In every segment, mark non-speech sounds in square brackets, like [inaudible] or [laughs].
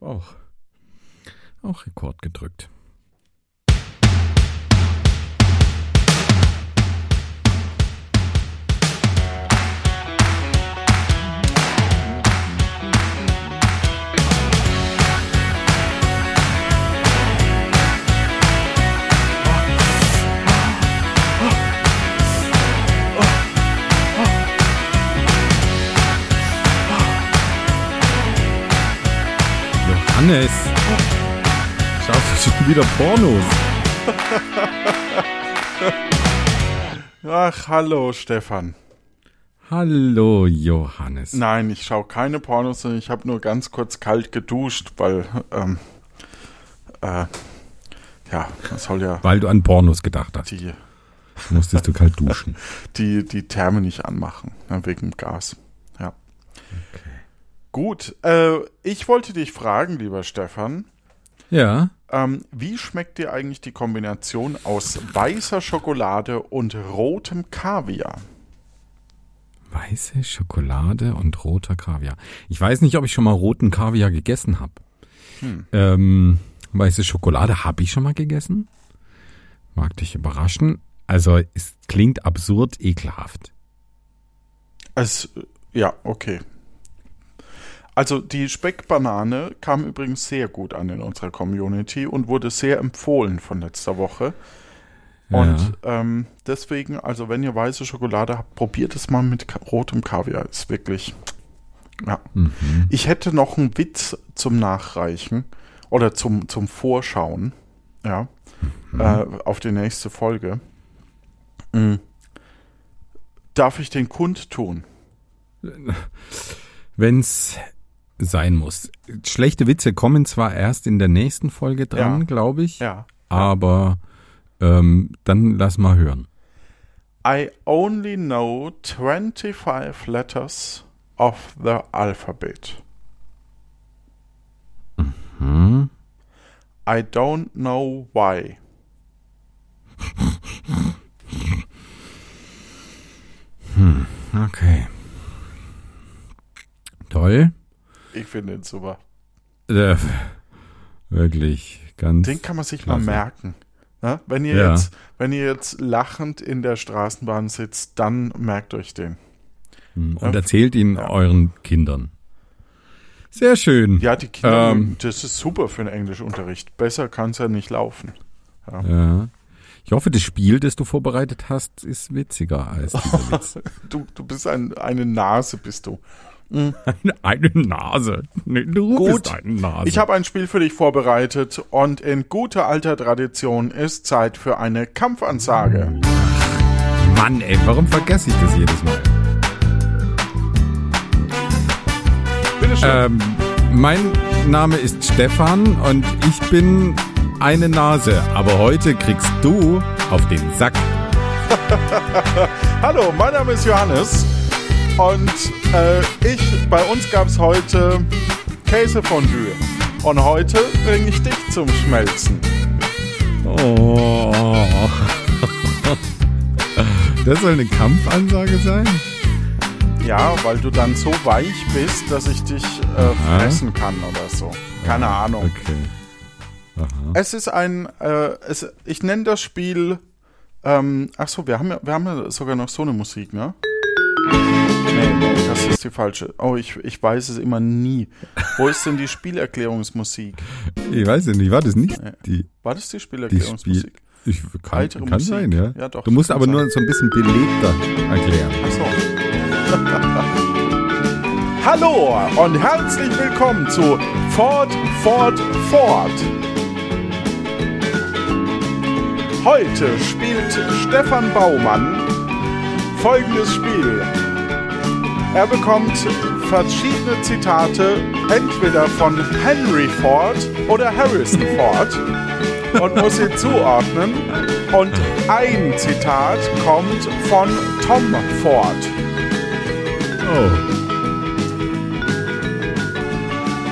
habe auch, auch Rekord gedrückt. Johannes, schaust du schon wieder Pornos? Ach, hallo Stefan. Hallo Johannes. Nein, ich schaue keine Pornos, sondern ich habe nur ganz kurz kalt geduscht, weil, ähm, äh, ja, das soll ja Weil du an Pornos gedacht hast, die, musstest du kalt duschen. [laughs] die, die Therme nicht anmachen, ne, wegen dem Gas. Ja. Gut, äh, ich wollte dich fragen, lieber Stefan, Ja, ähm, wie schmeckt dir eigentlich die Kombination aus weißer Schokolade und rotem Kaviar? weiße Schokolade und roter Kaviar. Ich weiß nicht, ob ich schon mal roten Kaviar gegessen habe. Ähm, weiße Schokolade habe ich schon mal gegessen. Mag dich überraschen. Also es klingt absurd ekelhaft. Es, ja, okay. Also die Speckbanane kam übrigens sehr gut an in unserer Community und wurde sehr empfohlen von letzter Woche. Und ähm, deswegen, also wenn ihr weiße Schokolade habt, probiert es mal mit rotem Kaviar. Ist wirklich. Ja. Mhm. Ich hätte noch einen Witz zum Nachreichen oder zum, zum Vorschauen. Ja. Äh, auf die nächste Folge. Mhm. Darf ich den kundtun? Wenn's sein muss. Schlechte Witze kommen zwar erst in der nächsten Folge dran, Ja. glaube ich, Ja. aber ähm, dann lass mal hören. I only know 25 letters of the alphabet. Hm? I don't know why. Okay. Toll. Ich finde ihn super. Äh, wirklich ganz. Den kann man sich mal Klasse. merken. Ne? Wenn, ihr Ja. jetzt, wenn ihr jetzt lachend in der Straßenbahn sitzt, dann merkt euch den. Hm, Und erzählt ihn euren Kindern. Sehr schön. Ja, die Kinder, Ähm. das ist super für den Englischunterricht. Besser kann es ja nicht laufen. Ja. Ich hoffe, das Spiel, das du vorbereitet hast, ist witziger als dieser [laughs] Witz. Du, du bist ein, eine Nase, bist du. Eine Nase. Nee, Du Gut. bist eine Nase. Ich habe ein Spiel für dich vorbereitet und in guter alter Tradition ist Zeit für eine Kampfansage. Mann, ey, warum vergesse ich das jedes Mal? Bitte schön. Ähm, mein Name ist Stefan und ich bin eine Nase. Aber heute kriegst du auf den Sack. [laughs] Hallo, mein Name ist Johannes und äh, ich, bei uns gab es heute Käsefondue und heute bringe ich dich zum Schmelzen. Oh. [laughs] Das soll eine Kampfansage sein? Ja, weil du dann so weich bist, dass ich dich äh, Aha. fressen kann oder so. Keine Ahnung. Okay. Aha. Es ist ein, äh, es, ich nenne das Spiel, ähm, ach so, wir haben, ja, wir haben ja sogar noch so eine Musik, ne? Nee, nee, das ist die falsche. Oh, ich, ich weiß es immer nie. Wo ist denn die Spielerklärungsmusik? Ich weiß ja nicht, war das nicht die, War das die die Spielerklärungsmusik? Spiel? Ich, kann Heitere kann Musik. sein, ja. Ja, doch, du musst aber sein. nur so ein bisschen belebter erklären. Ach so. [laughs] Hallo und herzlich willkommen zu Ford, Ford, Ford. Heute spielt Stefan Baumann folgendes Spiel. Er bekommt verschiedene Zitate entweder von Henry Ford oder Harrison [laughs] Ford und muss sie zuordnen. Und ein Zitat kommt von Tom Ford. Oh.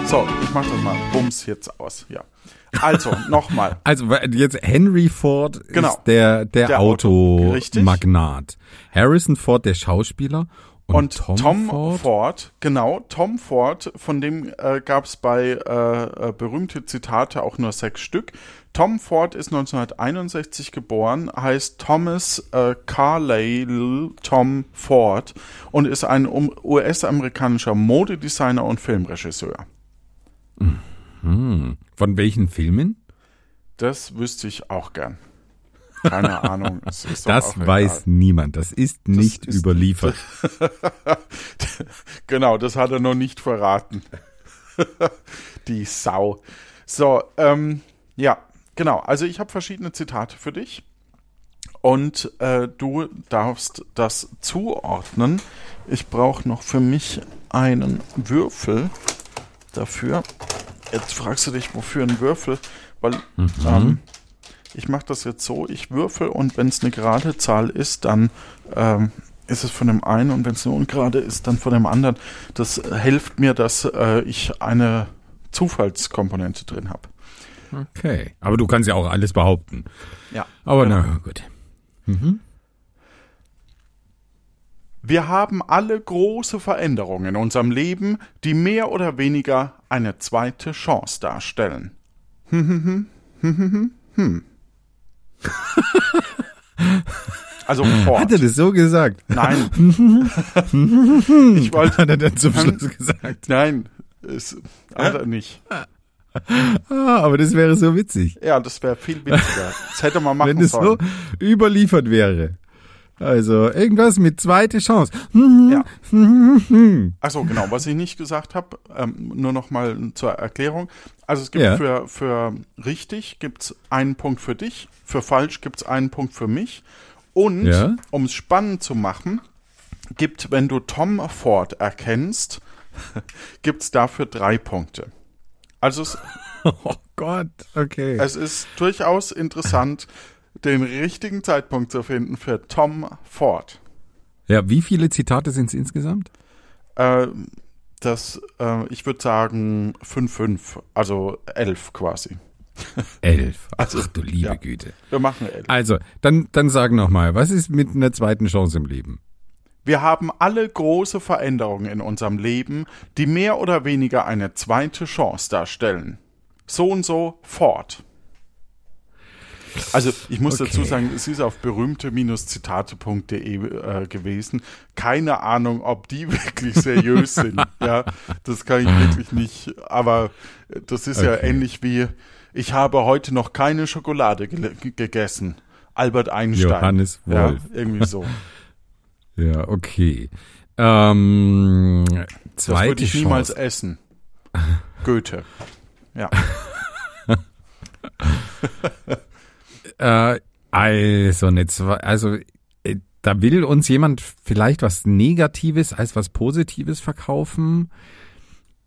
So, ich mach das mal. Bums jetzt aus. Ja. Also, nochmal. [laughs] Also jetzt Henry Ford Genau. ist der, der, Der. Automagnat. Harrison Ford der Schauspieler Und, Tom, Tom Ford? Ford? genau, Tom Ford, von dem äh, gab es bei äh, äh, berühmte Zitate auch nur sechs Stück. Tom Ford ist 1961 geboren, heißt Thomas äh, Carlyle Tom Ford und ist ein US-amerikanischer Modedesigner und Filmregisseur. Mhm. Von welchen Filmen? Das wüsste ich auch gern. Keine [laughs] Ahnung. das weiß niemand. Das ist das nicht ist überliefert. [laughs] genau, das hat er noch nicht verraten. [laughs] Die Sau. So, ähm, ja, genau. Also ich habe verschiedene Zitate für dich. Und äh, du darfst das zuordnen. Ich brauche noch für mich einen Würfel dafür. Jetzt fragst du dich, wofür ein Würfel? Weil mhm. ähm, ich mache das jetzt so, ich würfel und wenn es eine gerade Zahl ist, dann ähm, ist es von dem einen und wenn es eine ungerade ist, dann von dem anderen. Das hilft mir, dass äh, ich eine Zufallskomponente drin habe. Okay. Aber du kannst ja auch alles behaupten. Ja. Aber genau. na gut. Mhm. Wir haben alle große Veränderungen in unserem Leben, die mehr oder weniger eine zweite Chance darstellen. Hm, hm, hm. Also [laughs] Ford. Hat er das so gesagt? Nein. [laughs] ich wollte. Hat er dann zum Schluss gesagt? Nein, es, hat er nicht. Ah, aber das wäre so witzig. Ja, das wäre viel witziger. Das hätte man machen Wenn es so überliefert wäre. Also irgendwas mit zweite Chance. Ja. Achso, genau, was ich nicht gesagt habe, ähm, nur noch mal zur Erklärung. Also es gibt ja. für, für richtig gibt's einen Punkt für dich, für falsch gibt es einen Punkt für mich. Und ja. um es spannend zu machen, gibt, wenn du Tom Ford erkennst, [laughs] gibt es dafür drei Punkte. Also es, [laughs] Oh Gott, okay. Es ist durchaus interessant, den richtigen Zeitpunkt zu finden für Tom Ford. Ja, wie viele Zitate sind es insgesamt? Äh, das, äh, ich würde sagen 5-5, also 11 quasi. Elf. Also, Ach du liebe ja, Güte. Wir machen elf. Also, dann, dann sag nochmal, was ist mit einer zweiten Chance im Leben? Wir haben alle große Veränderungen in unserem Leben, die mehr oder weniger eine zweite Chance darstellen. So und so fort. Also ich muss okay. dazu sagen, es ist auf berühmte-zitate.de äh, gewesen. Keine Ahnung, ob die [laughs] wirklich seriös sind. Ja, das kann ich wirklich nicht. Aber das ist okay. ja ähnlich wie ich habe heute noch keine Schokolade ge gegessen. Albert Einstein. Johannes Wolf. Ja, irgendwie so. [laughs] ja, okay. Ähm, das würde ich Chance. niemals essen. Goethe. Ja. [laughs] äh, also, eine, also äh, da will uns jemand vielleicht was Negatives als was Positives verkaufen.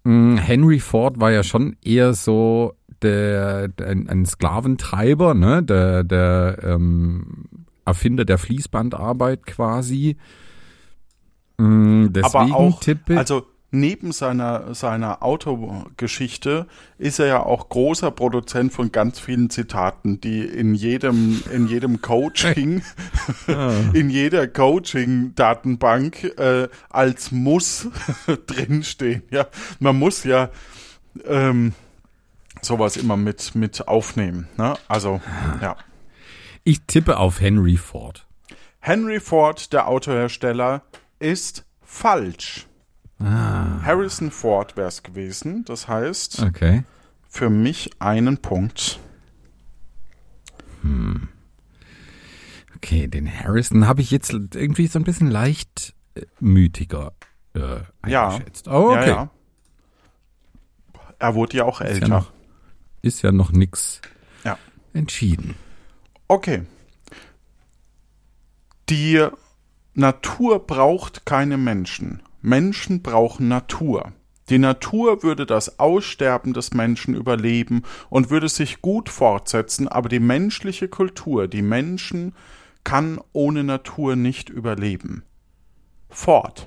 Hm, Henry Ford war ja schon eher so der, der ein, ein Sklaventreiber, ne, der, der ähm, Erfinder der Fließbandarbeit quasi. Deswegen Aber auch, tippe also neben seiner, seiner Autogeschichte ist er ja auch großer Produzent von ganz vielen Zitaten, die in jedem, in jedem Coaching, [laughs] ah. [laughs] in jeder Coaching-Datenbank äh, als Muss [laughs] drinstehen. Ja, man muss ja ähm, sowas immer mit, mit aufnehmen. Ne? Also, ja. Ich tippe auf Henry Ford. Henry Ford, der Autohersteller, ist falsch. Ah. Harrison Ford wäre es gewesen. Das heißt, okay. für mich einen Punkt. Hm. Okay, den Harrison habe ich jetzt irgendwie so ein bisschen leicht äh, mütiger äh, eingeschätzt. Ja. Oh, okay. Ja, ja. Er wurde ja auch älter. Ist ja noch, ist ja noch nichts ja. entschieden. Okay. Die Natur braucht keine Menschen. Menschen brauchen Natur. Die Natur würde das Aussterben des Menschen überleben und würde sich gut fortsetzen, aber die menschliche Kultur, die Menschen, kann ohne Natur nicht überleben. Fort.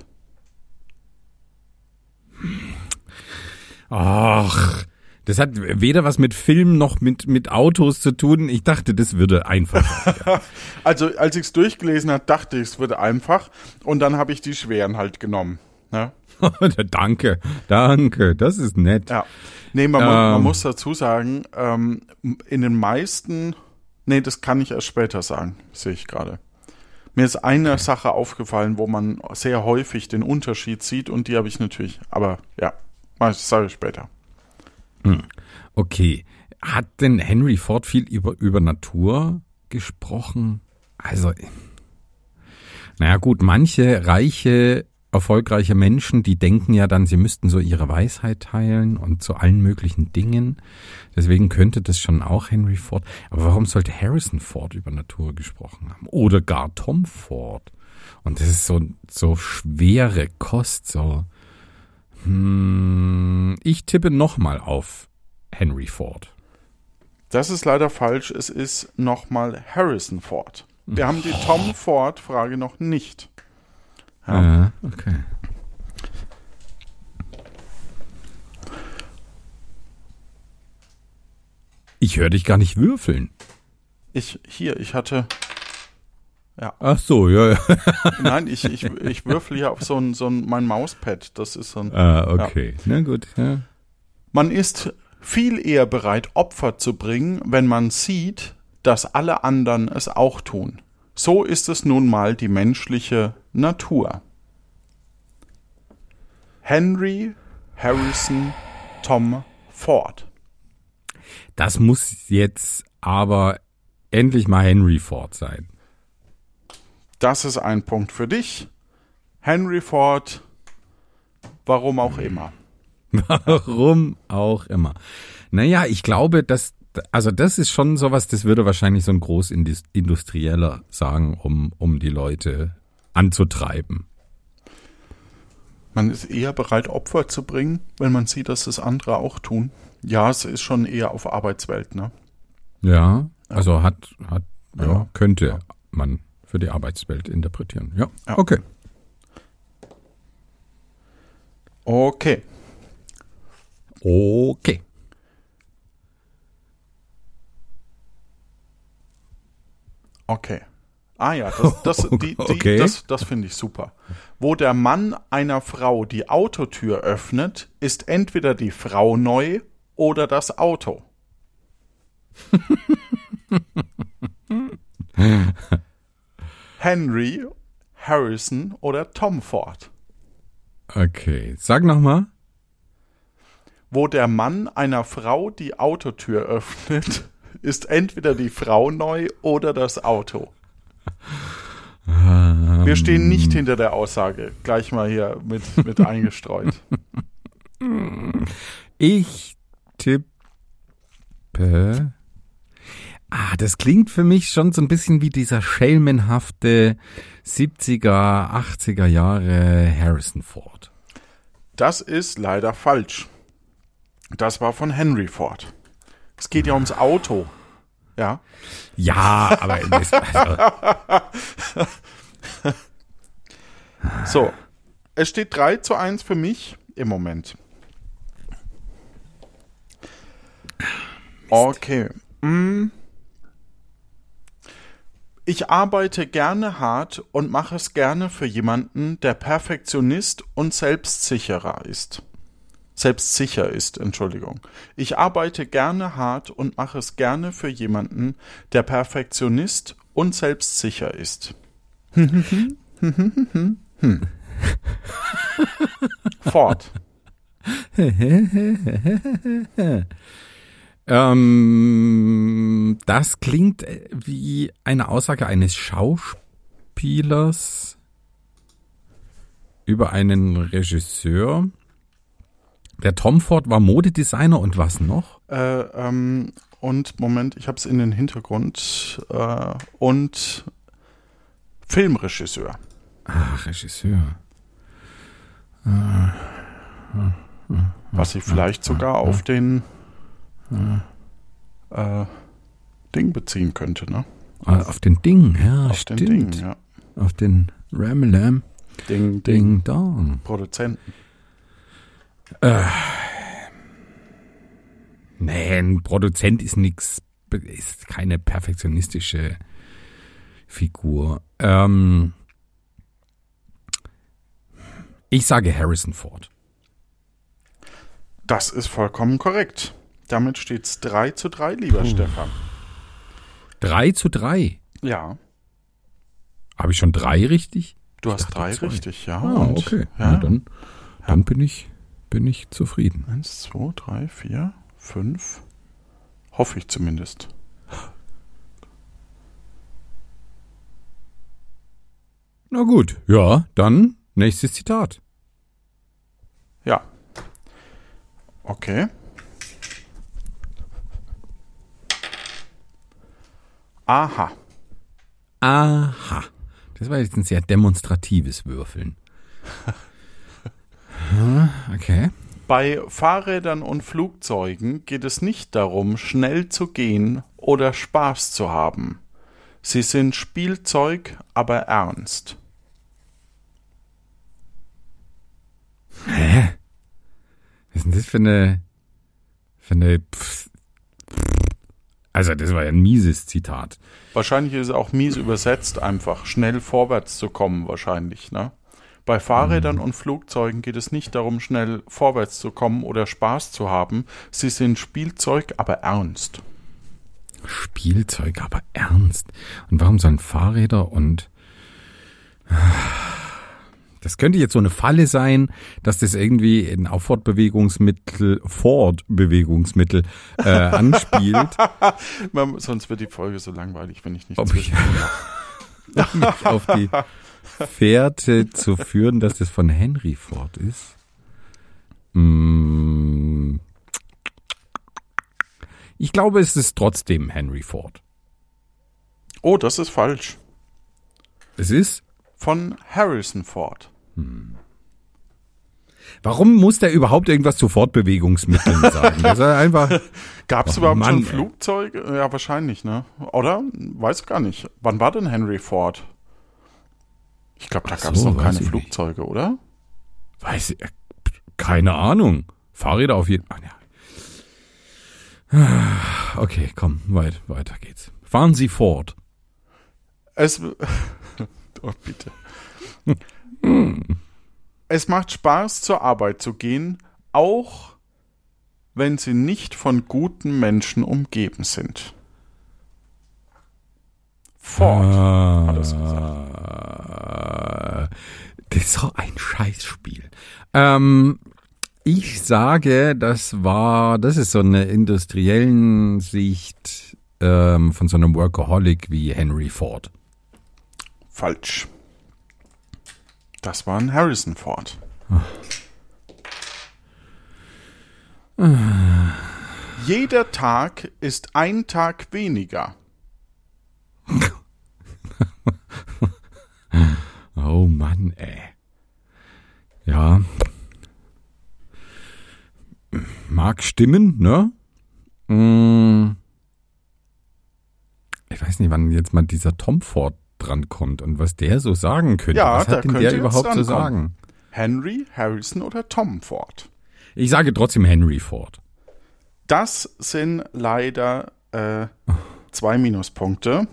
Ach, Das hat weder was mit Film noch mit, mit Autos zu tun. Ich dachte, das würde einfach. [laughs] also, als ich es durchgelesen habe, dachte ich, es würde einfach. Und dann habe ich die schweren halt genommen. Ne? [laughs] danke, danke, das ist nett. Ja. Nee, man, ähm, man muss dazu sagen, ähm, in den meisten, nee, das kann ich erst später sagen, sehe ich gerade. Mir ist eine okay. Sache aufgefallen, wo man sehr häufig den Unterschied sieht und die habe ich natürlich, aber ja, das sage ich später. Hm. Okay. Hat denn Henry Ford viel über, über Natur gesprochen? Also, naja gut, manche reiche, erfolgreiche Menschen, die denken ja dann, sie müssten so ihre Weisheit teilen und zu allen möglichen Dingen. Deswegen könnte das schon auch Henry Ford. Aber warum sollte Harrison Ford über Natur gesprochen haben? Oder gar Tom Ford? Und das ist so, so schwere Kost, so. Hm, ich tippe nochmal auf Henry Ford. Das ist leider falsch. Es ist nochmal Harrison Ford. Wir haben die Tom Ford-Frage noch nicht. Ja, uh, okay. Ich höre dich gar nicht würfeln. Ich, hier, ich hatte. Ja. Ach so, ja, ja. [laughs] Nein, ich, ich, ich würfel hier auf so ein, so ein, mein Mauspad. Das ist so ein. Ah, okay. Ja. Na gut, ja. Man ist viel eher bereit, Opfer zu bringen, wenn man sieht, dass alle anderen es auch tun. So ist es nun mal die menschliche Natur. Henry Harrison Tom Ford. Das muss jetzt aber endlich mal Henry Ford sein. Das ist ein Punkt für dich. Henry Ford, warum auch immer. [laughs] Warum auch immer. Naja, ich glaube, dass, also das ist schon sowas, das würde wahrscheinlich so ein Großindustrieller sagen, um, um die Leute anzutreiben. Man ist eher bereit, Opfer zu bringen, wenn man sieht, dass das andere auch tun. Ja, es ist schon eher auf Arbeitswelt, ne? Ja, also hat, hat, ja, ja. könnte man für die Arbeitswelt interpretieren. Ja, ja. okay. Okay. Okay. Okay. Ah ja, das, das, [laughs] die, die, okay. das, das finde ich super. Wo der Mann einer Frau die Autotür öffnet, ist entweder die Frau neu oder das Auto. [laughs] Henry, Harrison oder Tom Ford. Okay, sag nochmal wo der Mann einer Frau die Autotür öffnet, ist entweder die Frau neu oder das Auto. Wir stehen nicht hinter der Aussage. Gleich mal hier mit, mit [laughs] eingestreut. Ich tippe. Ah, das klingt für mich schon so ein bisschen wie dieser schelmenhafte 70er, 80er Jahre Harrison Ford. Das ist leider falsch. Das war von Henry Ford. Es geht ja ums Auto. Ja. Ja, aber also. [laughs] so. Es steht 3 zu 1 für mich im Moment. Okay. Hm. Ich arbeite gerne hart und mache es gerne für jemanden, der Perfektionist und selbstsicherer ist selbstsicher ist, Entschuldigung. Ich arbeite gerne hart und mache es gerne für jemanden, der Perfektionist und selbstsicher ist. [laughs] Fort. [laughs] ähm, das klingt wie eine Aussage eines Schauspielers über einen Regisseur. Der Tom Ford war Modedesigner und was noch? Äh, ähm, und Moment, ich habe es in den Hintergrund. Äh, und Filmregisseur. Ah, Regisseur. Was sich vielleicht sogar auf den äh, Ding beziehen könnte, ne? Ah, auf den Ding, ja, auf stimmt. den Ding, ja. Auf den Ramalam. Ding, Ding, Ding, Dong. Produzenten. Äh, Nee, ein Produzent ist nix, ist keine perfektionistische Figur. Ähm, ich sage Harrison Ford. Das ist vollkommen korrekt. Damit steht es 3 zu 3, lieber Puh. Stefan. 3 zu 3. Ja, Habe ich schon drei richtig? du hast dachte drei zwei. richtig, ja. Ah, okay. Ja. Na, dann dann bin, ich, bin ich zufrieden. Eins, zwei, drei, vier, fünf. Hoffe ich zumindest. Na gut, ja, dann nächstes Zitat. Ja. Okay. Aha. Aha. Das war jetzt ein sehr demonstratives Würfeln. [laughs] Okay. Bei Fahrrädern und Flugzeugen geht es nicht darum, schnell zu gehen oder Spaß zu haben. Sie sind Spielzeug, aber ernst. Hä? Was ist denn das für eine, für eine, Pff, also das war ja ein mieses Zitat. Wahrscheinlich ist es auch mies übersetzt, einfach schnell vorwärts zu kommen, wahrscheinlich, ne? Bei Fahrrädern und Flugzeugen geht es nicht darum, schnell vorwärts zu kommen oder Spaß zu haben. Sie sind Spielzeug, aber ernst. Spielzeug, aber ernst. Und warum sollen Fahrräder und [sighs] das könnte jetzt so eine Falle sein, dass das irgendwie ein auf Fortbewegungsmittel, Fortbewegungsmittel äh, [laughs] anspielt, Man- Sonst wird die Folge so langweilig, wenn ich nicht Ob ich- [laughs] auf die Fährte zu führen, dass das von Henry Ford ist. Mm. Ich glaube, es ist trotzdem Henry Ford. Oh, das ist falsch. Es ist Von Harrison Ford. Warum muss der überhaupt irgendwas zu Fortbewegungsmitteln [laughs] sagen? Das ist einfach. Gab es überhaupt Mann, schon. Flugzeuge? Ja, wahrscheinlich, ne? Oder? Weiß gar nicht. Wann war denn Henry Ford? Ich glaube, da Ach gab es so, noch keine ich nicht. Flugzeuge, oder? Weiß ich, keine Ahnung. Fahrräder auf jeden Fall. Ja. Okay, komm, weit, weiter geht's. Fahren Sie fort. Es. [laughs] oh, bitte. es macht Spaß, zur Arbeit zu gehen, auch wenn sie nicht von guten Menschen umgeben sind. Ford. Ah, hat es ist so ein Scheißspiel. Ähm, ich sage, das war, das ist so eine industriellen Sicht ähm, von so einem Workaholic wie Henry Ford. Falsch. Das war ein Harrison Ford. Jeder Tag ist ein Tag weniger. [laughs] Oh Mann, ey. Ja. Mag stimmen, ne? Mm. Ich weiß nicht, wann jetzt mal dieser Tom Ford drankommt und was der so sagen könnte. Ja, was hat denn der überhaupt zu drankommen. sagen? Henry, Harrison oder Tom Ford? Ich sage trotzdem Henry Ford. Das sind leider äh, zwei Minuspunkte.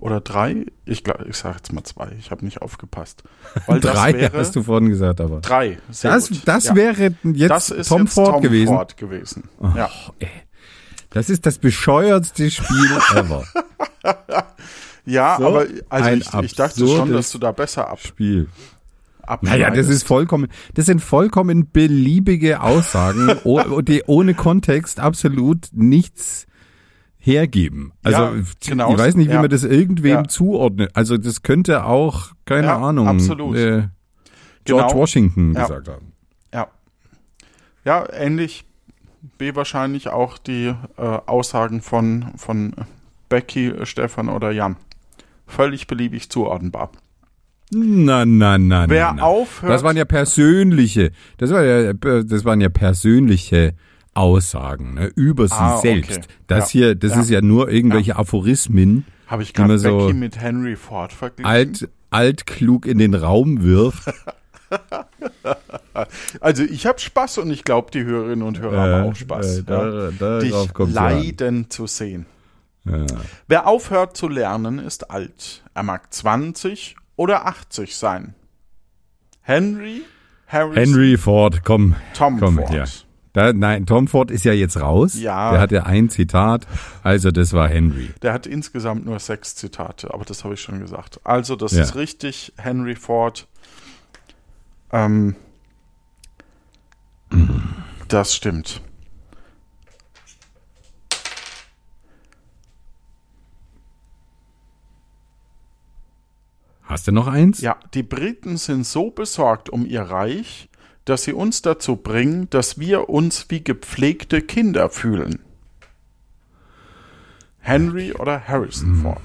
Oder drei? Ich glaube, ich sage jetzt mal zwei. Ich habe nicht aufgepasst. [laughs] Weil Drei das wäre hast du vorhin gesagt, aber. drei. Sehr Das, gut. das Ja. wäre jetzt das ist Tom jetzt Ford Tom gewesen. Ford gewesen. Ja. Oh, ey. Das ist das bescheuertste Spiel [laughs] ever. Ja, So aber also ich, ich dachte schon, dass du da besser ab, Spiel. Naja, das ist vollkommen, das sind vollkommen beliebige Aussagen, [laughs] die ohne Kontext absolut nichts hergeben. Also Ja, genau, ich weiß nicht, wie ja. man das irgendwem Ja. zuordnet. Also das könnte auch, keine Ahnung, absolut. Äh, George Genau. Washington gesagt haben. Ja. Ja, ähnlich B wahrscheinlich auch die äh, Aussagen von, von Becky, Stefan oder Jan. Völlig beliebig zuordnenbar. Na, na, na, Wer na, na. aufhört. Das waren ja persönliche, das, war ja, das waren ja persönliche Aussagen ne, über sie Ah, okay. selbst. Das Ja. hier, das Ja. ist ja nur irgendwelche Aphorismen, Habe ich gerade so Becky mit Henry Ford verglichen? alt, altklug in den Raum wirft. [laughs] Also ich habe Spaß und ich glaube, die Hörerinnen und Hörer haben auch Spaß. äh, da- ja, darauf dich leiden zu sehen. Ja. Wer aufhört zu lernen, ist alt. Er mag 20 oder 80 sein. Henry, Harrison, Henry Ford, komm, Tom komm Ford. her. Da, nein, Tom Ford ist ja jetzt raus. Ja. Der hatte ein Zitat, also das war Henry. Der hat insgesamt nur sechs Zitate, aber das habe ich schon gesagt. Also, das Ja. ist richtig. Henry Ford. Ähm, Das stimmt. Hast du noch eins? Ja, die Briten sind so besorgt um ihr Reich, dass sie uns dazu bringen, dass wir uns wie gepflegte Kinder fühlen. Henry oder Harrison Ford?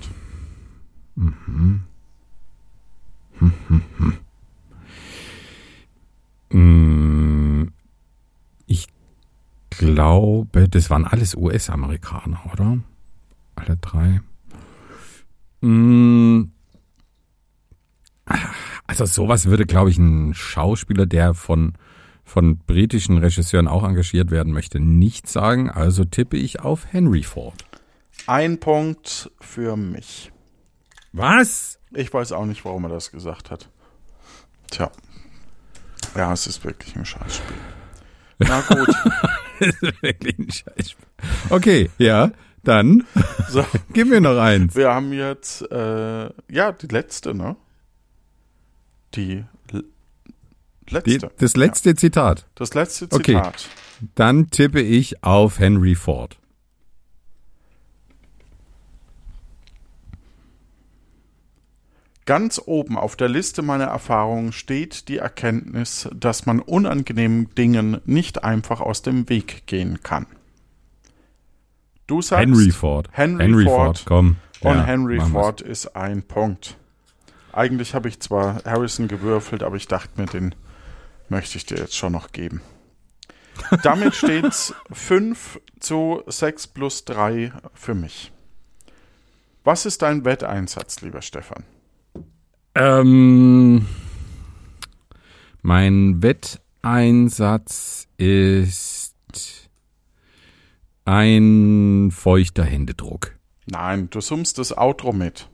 Mm, Ich glaube, das waren alles US-Amerikaner, oder? Alle drei. Mm, Also sowas würde, glaube ich, ein Schauspieler, der von, von britischen Regisseuren auch engagiert werden möchte, nicht sagen. Also tippe ich auf Henry Ford. Ein Punkt für mich. Was? Ich weiß auch nicht, warum er das gesagt hat. Tja. Ja, es ist wirklich ein Scheißspiel. Na gut. [laughs] Das ist wirklich ein Scheißspiel. Okay, ja, dann So, [laughs] gib mir noch eins. wir haben jetzt, äh, ja, die letzte, ne? Die l- Die, letzte. das letzte Zitat. Das letzte Okay. Zitat. Dann tippe ich auf Henry Ford. Ganz oben auf der Liste meiner Erfahrungen steht die Erkenntnis, dass man unangenehmen Dingen nicht einfach aus dem Weg gehen kann. Du sagst, Henry Ford. Henry Ford. komm. und Ja, Henry. Ford ist ein Punkt. Eigentlich habe ich zwar Harrison gewürfelt, aber ich dachte mir, den möchte ich dir jetzt schon noch geben. [laughs] Damit steht's 5 zu 6 plus 3 für mich. Was ist dein Wetteinsatz, lieber Stefan? Ähm, mein Wetteinsatz ist ein feuchter Händedruck. Nein, du summst das Outro mit.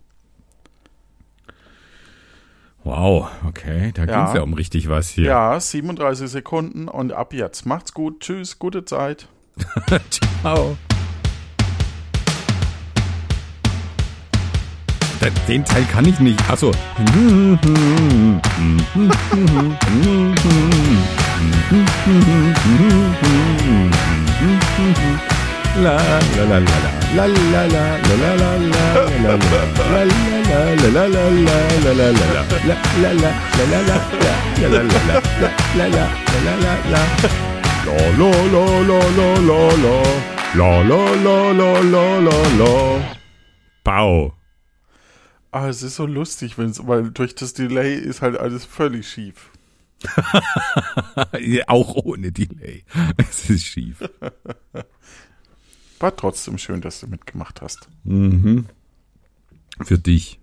Wow, okay, da Ja. ging's ja um richtig was hier. Ja, 37 Sekunden und ab jetzt. Macht's gut. Tschüss, gute Zeit. [laughs] Ciao. Den- Den Teil kann ich nicht. Achso. [laughs] la la la la la la la Bau. Ah, es ist so lustig, wenn es, weil durch das Delay ist halt alles völlig schief. Auch ohne Delay. Es ist schief. War trotzdem schön, dass du mitgemacht hast. Mhm. Für dich.